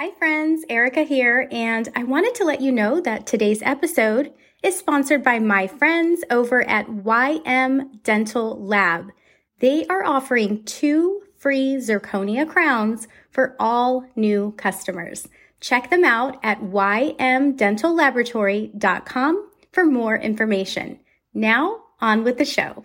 Hi, friends. Erica here, and I wanted to let you know that today's episode is sponsored by my friends over at YM Dental Lab. They are offering two free zirconia crowns for all new customers. Check them out at ymdentallaboratory.com for more information. Now, on with the show.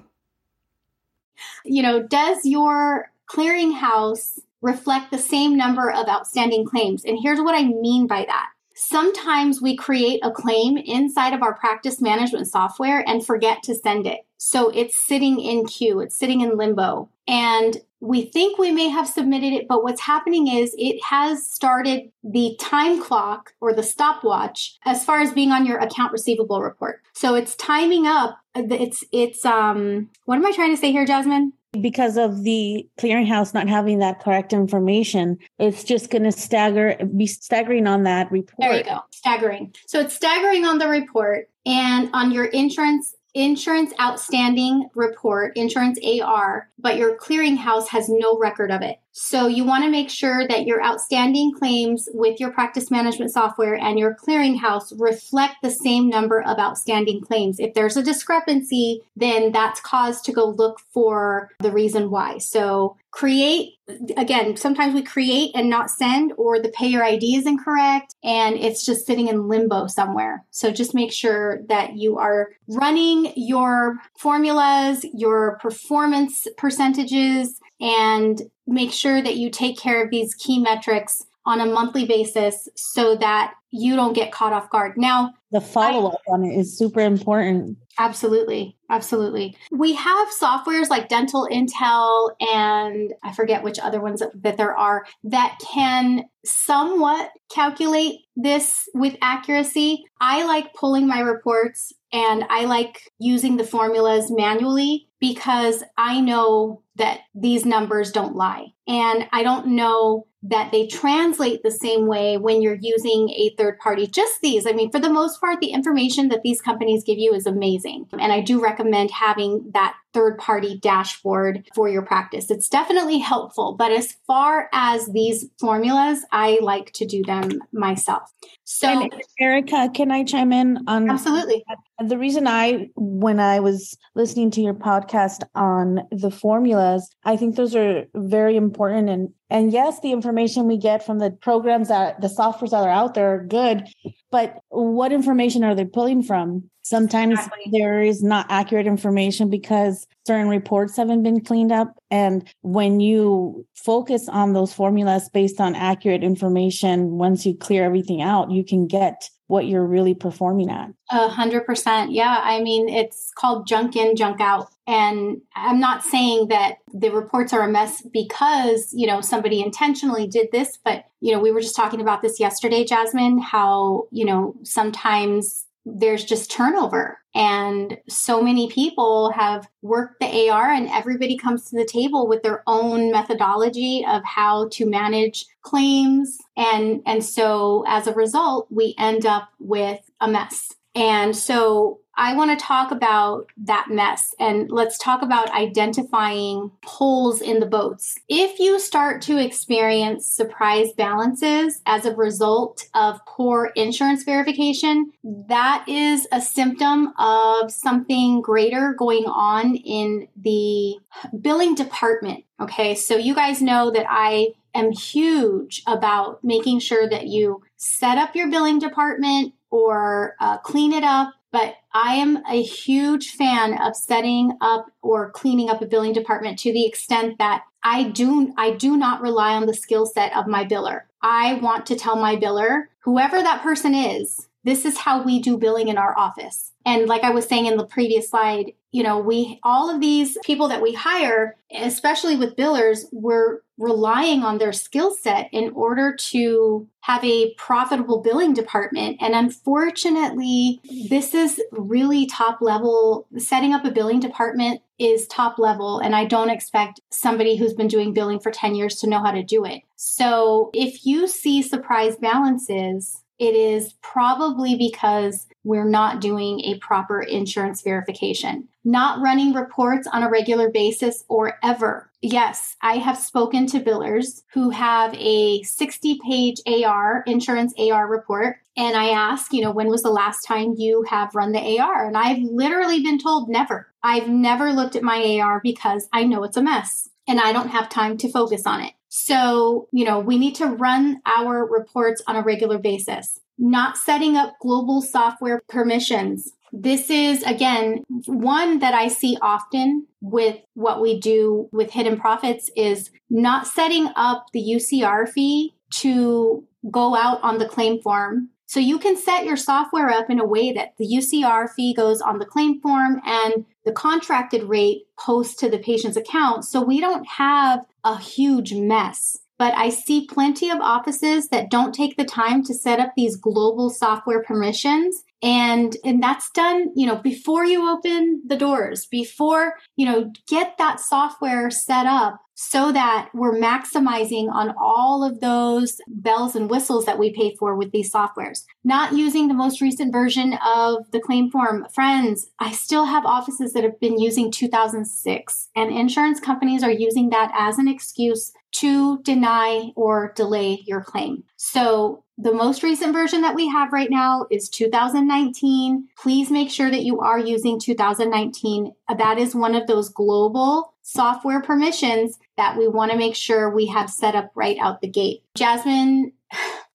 You know, does your clearinghouse reflect the same number of outstanding claims. And here's what I mean by that. Sometimes we create a claim inside of our practice management software and forget to send it. So it's sitting in queue, it's sitting in limbo. And we think we may have submitted it, but what's happening is it has started the time clock or the stopwatch as far as being on your account receivable report. So it's timing up. It's, it's, um, what am I trying to say here, Jasmine? Because of the clearinghouse not having that correct information, it's just going to stagger, be staggering on that report. There you go, staggering. So it's staggering on the report and on your insurance insurance outstanding report, insurance AR, but your clearinghouse has no record of it. So you want to make sure that your outstanding claims with your practice management software and your clearinghouse reflect the same number of outstanding claims. If there's a discrepancy, then that's cause to go look for the reason why. So create again sometimes we create and not send or the payer id is incorrect and it's just sitting in limbo somewhere so just make sure that you are running your formulas your performance percentages and make sure that you take care of these key metrics on a monthly basis so that you don't get caught off guard. Now, the follow up on it is super important. Absolutely. Absolutely. We have softwares like Dental Intel and I forget which other ones that there are that can somewhat calculate this with accuracy. I like pulling my reports and I like using the formulas manually because I know that these numbers don't lie. And I don't know that they translate the same way when you're using a third party. Just these. I mean, for the most part, the information that these companies give you is amazing. And I do recommend having that third party dashboard for your practice. It's definitely helpful. But as far as these formulas, I like to do them myself. So, and Erica, can I chime in on? Absolutely. The reason I, when I was listening to your podcast on the formulas, I think those are very important. And and yes, the information we get from the programs that the softwares that are out there are good, but what information are they pulling from? Sometimes exactly. there is not accurate information because certain reports haven't been cleaned up. And when you focus on those formulas based on accurate information, once you clear everything out, you can get what you're really performing at. A hundred percent. Yeah. I mean, it's called junk in, junk out. And I'm not saying that the reports are a mess because, you know, somebody intentionally did this, but, you know, we were just talking about this yesterday, Jasmine, how, you know, sometimes there's just turnover. And so many people have worked the AR, and everybody comes to the table with their own methodology of how to manage claims. And, and so as a result, we end up with a mess. And so I want to talk about that mess and let's talk about identifying holes in the boats. If you start to experience surprise balances as a result of poor insurance verification, that is a symptom of something greater going on in the billing department. Okay, so you guys know that I am huge about making sure that you set up your billing department or uh, clean it up but I am a huge fan of setting up or cleaning up a billing department to the extent that I do I do not rely on the skill set of my biller. I want to tell my biller, whoever that person is, this is how we do billing in our office. And like I was saying in the previous slide, you know, we all of these people that we hire, especially with billers, we're relying on their skill set in order to have a profitable billing department. And unfortunately, this is really top level. Setting up a billing department is top level. And I don't expect somebody who's been doing billing for 10 years to know how to do it. So if you see surprise balances, it is probably because we're not doing a proper insurance verification, not running reports on a regular basis or ever. Yes, I have spoken to billers who have a 60 page AR, insurance AR report. And I ask, you know, when was the last time you have run the AR? And I've literally been told never. I've never looked at my AR because I know it's a mess and I don't have time to focus on it. So, you know, we need to run our reports on a regular basis, not setting up global software permissions. This is, again, one that I see often with what we do with hidden profits is not setting up the UCR fee to go out on the claim form so you can set your software up in a way that the UCR fee goes on the claim form and the contracted rate posts to the patient's account. So we don't have a huge mess. But I see plenty of offices that don't take the time to set up these global software permissions. And and that's done you know before you open the doors before you know get that software set up so that we're maximizing on all of those bells and whistles that we pay for with these softwares. Not using the most recent version of the claim form. Friends, I still have offices that have been using 2006, and insurance companies are using that as an excuse to deny or delay your claim. So the most recent version that we have right now is 2019. Please make sure that you are using 2019. That is one of those global software permissions that we want to make sure we have set up right out the gate. Jasmine,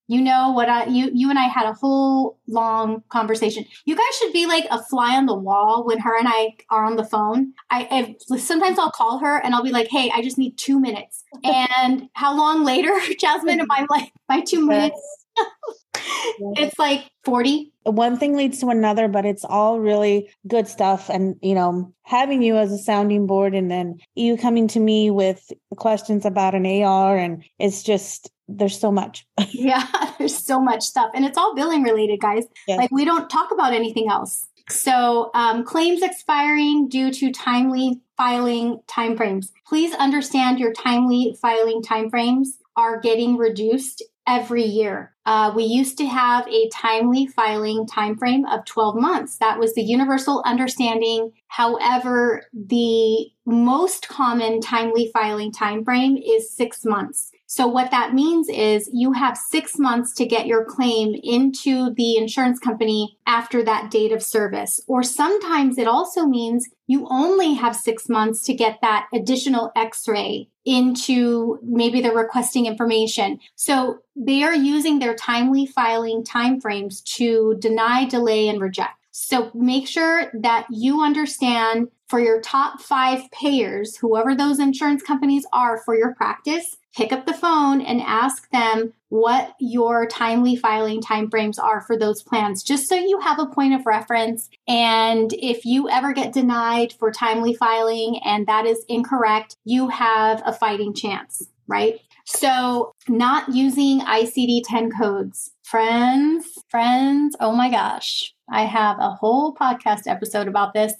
you know what I you you and I had a whole long conversation. You guys should be like a fly on the wall when her and I are on the phone. I, I sometimes I'll call her and I'll be like, "Hey, I just need 2 minutes." And how long later, Jasmine, am I like my 2 minutes? it's like 40 one thing leads to another but it's all really good stuff. And you know having you as a sounding board and then you coming to me with questions about an ar and it's just there's so much. Yeah there's so much stuff. And it's all billing related guys. Yes. like we don't talk about anything else. So um, claims expiring due to timely filing timeframes. Please understand your timely filing timeframes are getting reduced every year. Uh, we used to have a timely filing timeframe of 12 months. That was the universal understanding. However, the most common timely filing timeframe is six months. So what that means is you have six months to get your claim into the insurance company after that date of service. Or sometimes it also means you only have six months to get that additional x-ray into maybe they're requesting information. So they are using their timely filing timeframes to deny, delay, and reject. So make sure that you understand for your top five payers, whoever those insurance companies are for your practice, pick up the phone and ask them what your timely filing timeframes are for those plans, just so you have a point of reference. And if you ever get denied for timely filing and that is incorrect, you have a fighting chance, right? So, not using ICD 10 codes. Friends, friends, oh my gosh, I have a whole podcast episode about this.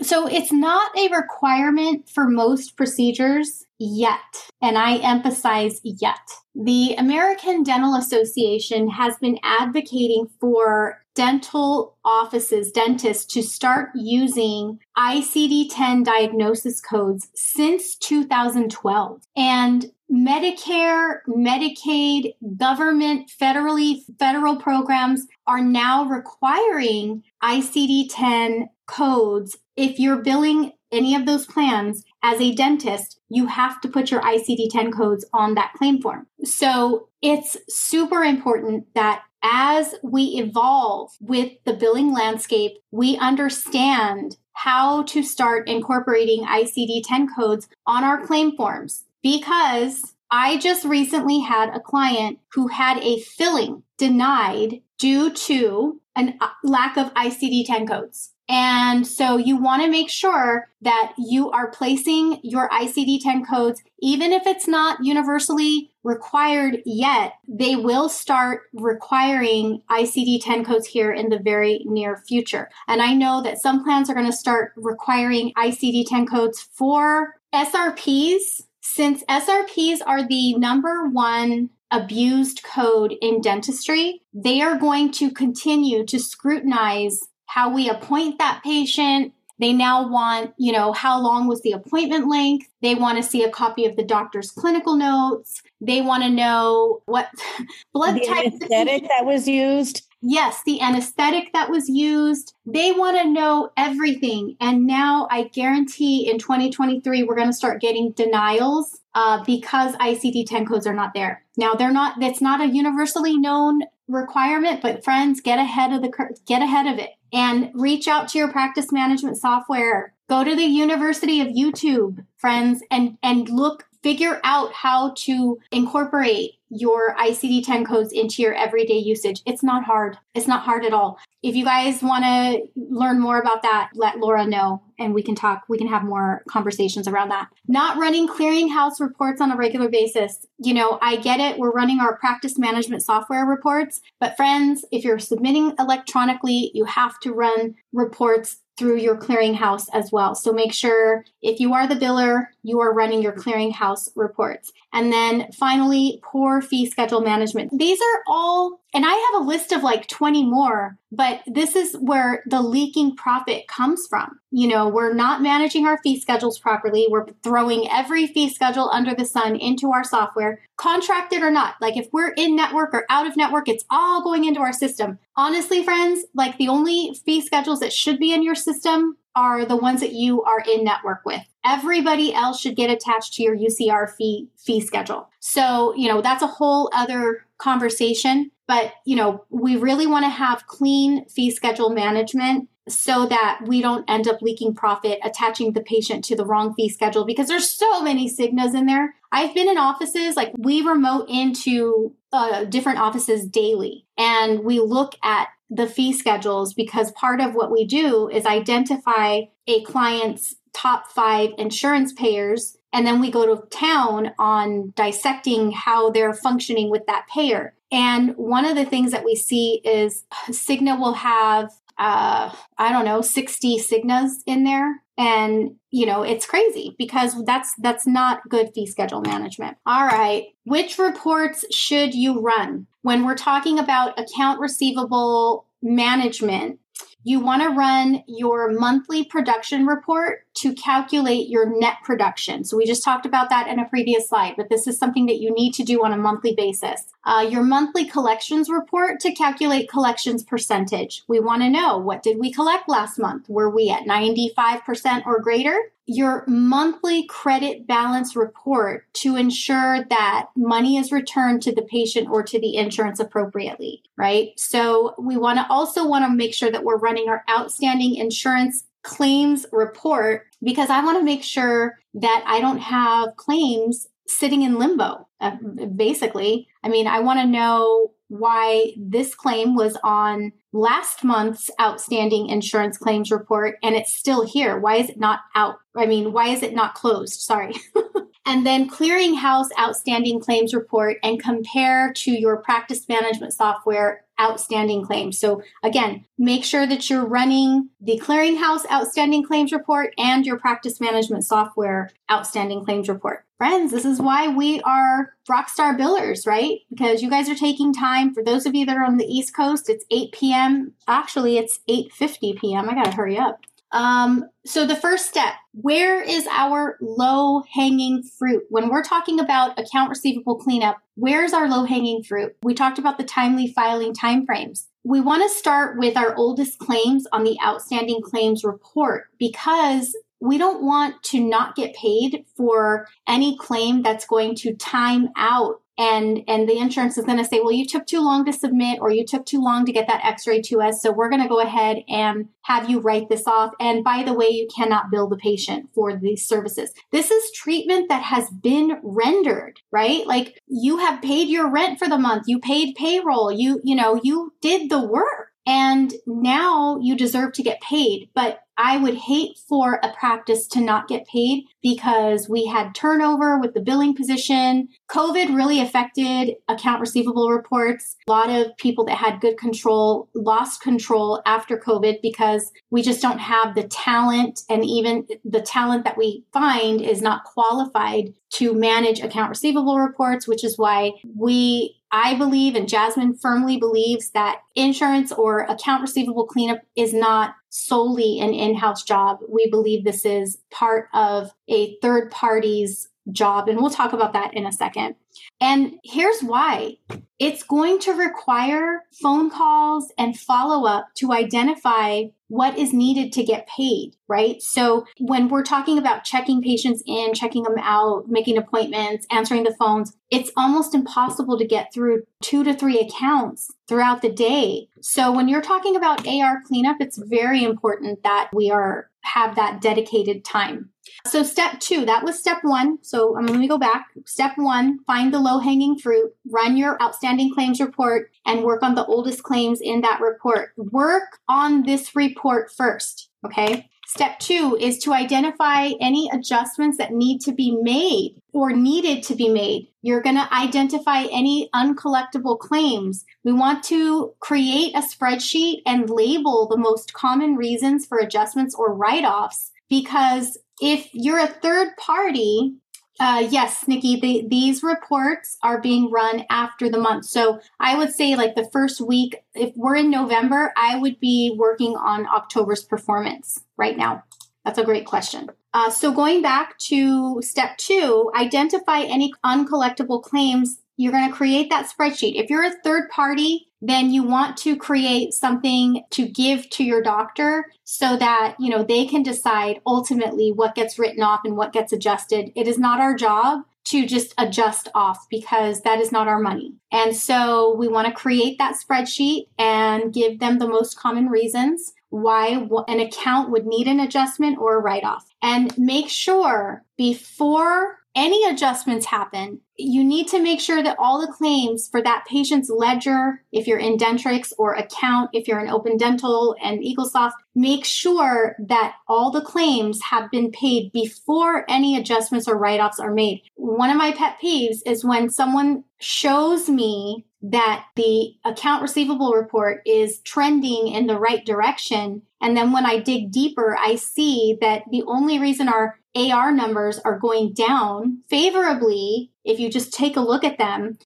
So, it's not a requirement for most procedures yet. And I emphasize yet. The American Dental Association has been advocating for dental offices, dentists to start using ICD 10 diagnosis codes since 2012. And Medicare, Medicaid, government, federally, federal programs are now requiring ICD 10 codes if you're billing any of those plans as a dentist, you have to put your ICD 10 codes on that claim form. So it's super important that as we evolve with the billing landscape, we understand how to start incorporating ICD 10 codes on our claim forms because I just recently had a client who had a filling denied due to a uh, lack of ICD 10 codes. And so you want to make sure that you are placing your ICD 10 codes, even if it's not universally required yet, they will start requiring ICD 10 codes here in the very near future. And I know that some plans are going to start requiring ICD 10 codes for SRPs, since SRPs are the number one abused code in dentistry, they are going to continue to scrutinize how we appoint that patient. They now want, you know, how long was the appointment length? They want to see a copy of the doctor's clinical notes. They want to know what blood the type anesthetic that was used. Yes, the anesthetic that was used. They want to know everything. And now I guarantee in 2023, we're going to start getting denials uh, because ICD 10 codes are not there. Now they're not, that's not a universally known requirement, but friends, get ahead of the, get ahead of it and reach out to your practice management software. Go to the University of YouTube, friends, and, and look, figure out how to incorporate your ICD 10 codes into your everyday usage. It's not hard. It's not hard at all. If you guys want to learn more about that, let Laura know and we can talk, we can have more conversations around that. Not running clearinghouse reports on a regular basis. You know, I get it. We're running our practice management software reports, but friends, if you're submitting electronically, you have to run reports through your clearinghouse as well. So make sure if you are the biller, you are running your clearinghouse reports. And then finally, poor fee schedule management. These are all, and I have a list of like 20 more, but this is where the leaking profit comes from. You know, we're not managing our fee schedules properly. We're throwing every fee schedule under the sun into our software, contracted or not. Like if we're in network or out of network, it's all going into our system. Honestly, friends, like the only fee schedules that should be in your system are the ones that you are in network with. Everybody else should get attached to your UCR fee fee schedule. So, you know, that's a whole other conversation, but you know, we really want to have clean fee schedule management so that we don't end up leaking profit attaching the patient to the wrong fee schedule because there's so many Cignas in there. I've been in offices like we remote into uh, different offices daily and we look at the fee schedules because part of what we do is identify a client's top five insurance payers and then we go to town on dissecting how they're functioning with that payer. And one of the things that we see is Cigna will have uh, I don't know, 60 Cignas in there. And, you know, it's crazy because that's, that's not good fee schedule management. All right. Which reports should you run? When we're talking about account receivable management, you want to run your monthly production report to calculate your net production. So we just talked about that in a previous slide, but this is something that you need to do on a monthly basis. Uh, your monthly collections report to calculate collections percentage. We want to know what did we collect last month? Were we at 95% or greater? Your monthly credit balance report to ensure that money is returned to the patient or to the insurance appropriately, right? So we want to also want to make sure that we're running our outstanding insurance claims report because I want to make sure that I don't have claims sitting in limbo, uh, basically. I mean, I want to know why this claim was on last month's outstanding insurance claims report and it's still here. Why is it not out? I mean, why is it not closed? Sorry. and then clearinghouse outstanding claims report and compare to your practice management software outstanding claims. So again, make sure that you're running the clearinghouse outstanding claims report and your practice management software outstanding claims report. Friends, this is why we are rockstar billers, right? Because you guys are taking time. For those of you that are on the East Coast, it's 8 p.m. Actually, it's 8:50 p.m. I got to hurry up. Um, so the first step, where is our low hanging fruit? When we're talking about account receivable cleanup, where's our low hanging fruit? We talked about the timely filing timeframes. We want to start with our oldest claims on the outstanding claims report because we don't want to not get paid for any claim that's going to time out and and the insurance is going to say well you took too long to submit or you took too long to get that x-ray to us so we're going to go ahead and have you write this off. And by the way you cannot bill the patient for these services. This is treatment that has been rendered right? Like you have paid your rent for the month. You paid payroll. You you know you did the work And now you deserve to get paid. But I would hate for a practice to not get paid because we had turnover with the billing position. COVID really affected account receivable reports. A lot of people that had good control lost control after COVID because we just don't have the talent and even the talent that we find is not qualified to manage account receivable reports, which is why we I believe and Jasmine firmly believes that insurance or account receivable cleanup is not solely an in-house job. We believe this is part of a third party's job and we'll talk about that in a second. And here's why. It's going to require phone calls and follow up to identify what is needed to get paid, right? So when we're talking about checking patients in, checking them out, making appointments, answering the phones, it's almost impossible to get through two to three accounts throughout the day. So when you're talking about AR cleanup, it's very important that we are have that dedicated time. So step two, that was step one. So um, let me go back. Step one, find the low hanging fruit, run your outstanding claims report and work on the oldest claims in that report. Work on this report first. Okay. Step two is to identify any adjustments that need to be made or needed to be made. You're going to identify any uncollectible claims. We want to create a spreadsheet and label the most common reasons for adjustments or write offs because if you're a third party, uh, yes, Nikki, the, these reports are being run after the month. So I would say, like the first week, if we're in November, I would be working on October's performance right now. That's a great question. Uh, so going back to step two, identify any uncollectible claims. You're going to create that spreadsheet. If you're a third party, then you want to create something to give to your doctor so that, you know, they can decide ultimately what gets written off and what gets adjusted. It is not our job to just adjust off because that is not our money. And so we want to create that spreadsheet and give them the most common reasons why an account would need an adjustment or a write off. And make sure before any adjustments happen, you need to make sure that all the claims for that patient's ledger, if you're in Dentrix or account, if you're in Open Dental and Eaglesoft, make sure that all the claims have been paid before any adjustments or write offs are made. One of my pet peeves is when someone shows me that the account receivable report is trending in the right direction. And then when I dig deeper, I see that the only reason our AR numbers are going down favorably, if you just take a look at them,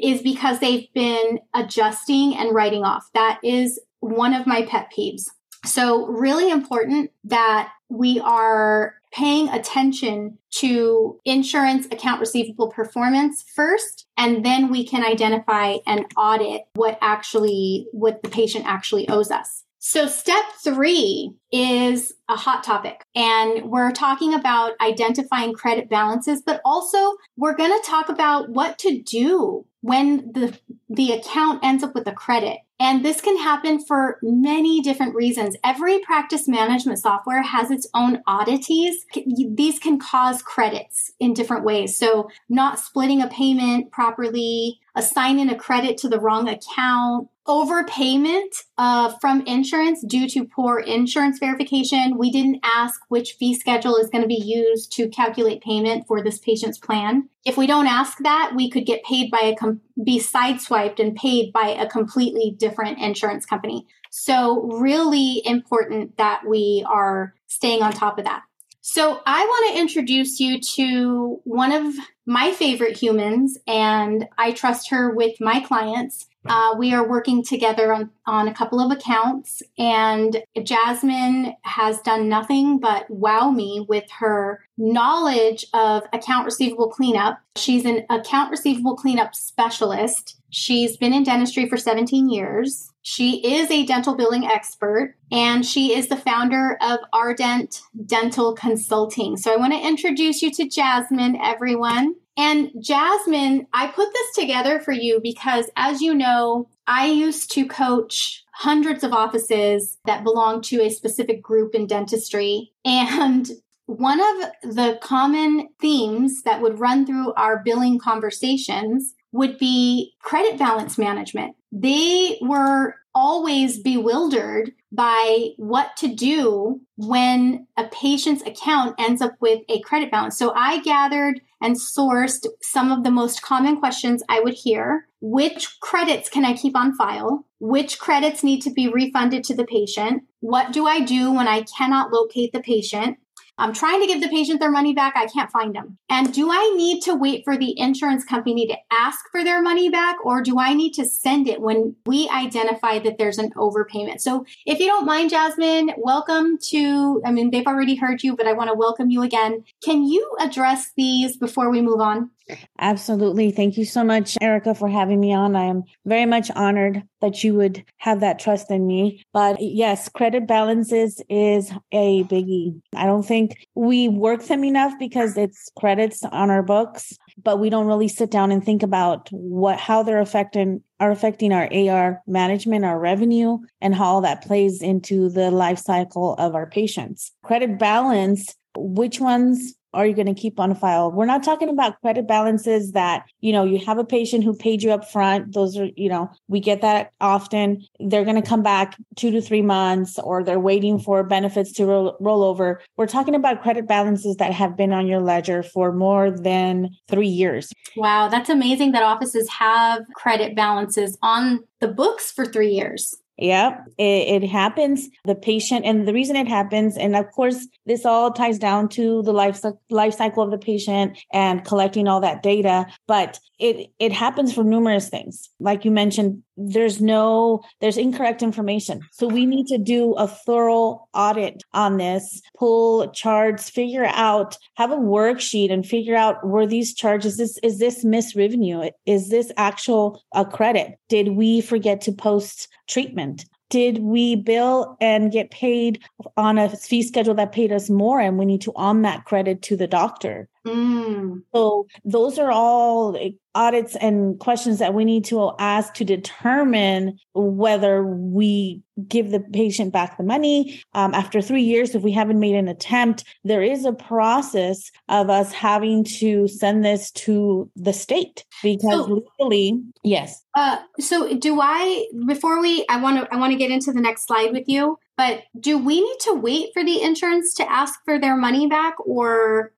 is because they've been adjusting and writing off. That is one of my pet peeves. So, really important that we are paying attention to insurance account receivable performance first and then we can identify and audit what actually what the patient actually owes us so, step three is a hot topic, and we're talking about identifying credit balances, but also we're going to talk about what to do when the, the account ends up with a credit. And this can happen for many different reasons. Every practice management software has its own oddities. These can cause credits in different ways. So, not splitting a payment properly, assigning a credit to the wrong account, overpayment uh, from insurance due to poor insurance verification. We didn't ask which fee schedule is going to be used to calculate payment for this patient's plan. If we don't ask that, we could get paid by a com- be sideswiped and paid by a completely different insurance company. So really important that we are staying on top of that. So I want to introduce you to one of my favorite humans, and I trust her with my clients. Uh, we are working together on, on a couple of accounts, and Jasmine has done nothing but wow me with her knowledge of account receivable cleanup. She's an account receivable cleanup specialist. She's been in dentistry for 17 years. She is a dental billing expert and she is the founder of Ardent Dental Consulting. So I want to introduce you to Jasmine, everyone. And Jasmine, I put this together for you because, as you know, I used to coach hundreds of offices that belong to a specific group in dentistry. And one of the common themes that would run through our billing conversations would be credit balance management. They were always bewildered by what to do when a patient's account ends up with a credit balance. So I gathered and sourced some of the most common questions I would hear. Which credits can I keep on file? Which credits need to be refunded to the patient? What do I do when I cannot locate the patient? I'm trying to give the patient their money back. I can't find them. And do I need to wait for the insurance company to ask for their money back or do I need to send it when we identify that there's an overpayment? So if you don't mind, Jasmine, welcome to, I mean, they've already heard you, but I want to welcome you again. Can you address these before we move on? Absolutely. Thank you so much, Erica, for having me on. I am very much honored that you would have that trust in me. But yes, credit balances is a biggie. I don't think we work them enough because it's credits on our books, but we don't really sit down and think about what how they're affecting are affecting our AR management, our revenue, and how all that plays into the life cycle of our patients. Credit balance, which ones are you going to keep on file? We're not talking about credit balances that, you know, you have a patient who paid you up front. Those are, you know, we get that often. They're going to come back two to three months or they're waiting for benefits to roll, roll over. We're talking about credit balances that have been on your ledger for more than three years. Wow, that's amazing that offices have credit balances on the books for three years. Yeah, it, it, happens. The patient, and the reason it happens, and of course, this all ties down to the life life cycle of the patient and collecting all that data. But it it happens for numerous things. Like you mentioned, there's no there's incorrect information, so we need to do a thorough audit on this. Pull charts, figure out, have a worksheet, and figure out were these charges. This is this missed revenue? Is this actual a credit? Did we forget to post treatment? Did we bill and get paid on a fee schedule that paid us more and we need to on that credit to the doctor? Mm. So those are all audits and questions that we need to ask to determine whether we give the patient back the money um, after three years if we haven't made an attempt there is a process of us having to send this to the state because so, legally yes uh, so do i before we i want to i want to get into the next slide with you but do we need to wait for the insurance to ask for their money back or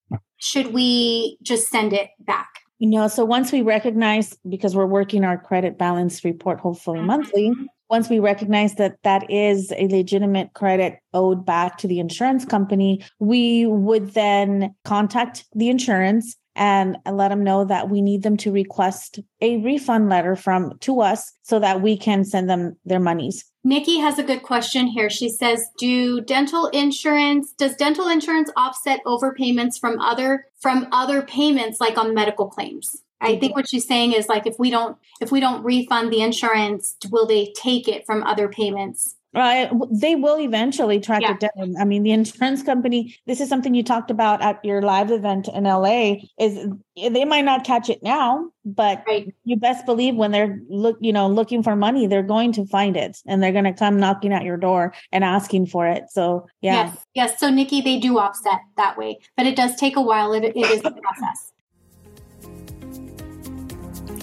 should we just send it back? You know, so once we recognize, because we're working our credit balance report hopefully mm-hmm. monthly, once we recognize that that is a legitimate credit owed back to the insurance company, we would then contact the insurance and let them know that we need them to request a refund letter from to us so that we can send them their monies. Nikki has a good question here. She says, "Do dental insurance does dental insurance offset overpayments from other from other payments like on medical claims?" I think mm-hmm. what she's saying is like if we don't if we don't refund the insurance, will they take it from other payments? Uh, right. They will eventually track yeah. it down. I mean, the insurance company, this is something you talked about at your live event in LA, is eh, they might not catch it now, but right. you best believe when they're look, you know, looking for money, they're going to find it and they're going to come knocking at your door and asking for it. So yeah. Yes. Yes. So Nikki, they do offset that way, but it does take a while. It, it is a process.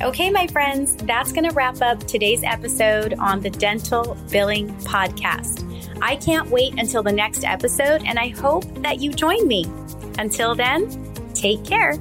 Okay, my friends, that's going to wrap up today's episode on the Dental Billing Podcast. I can't wait until the next episode, and I hope that you join me. Until then, take care.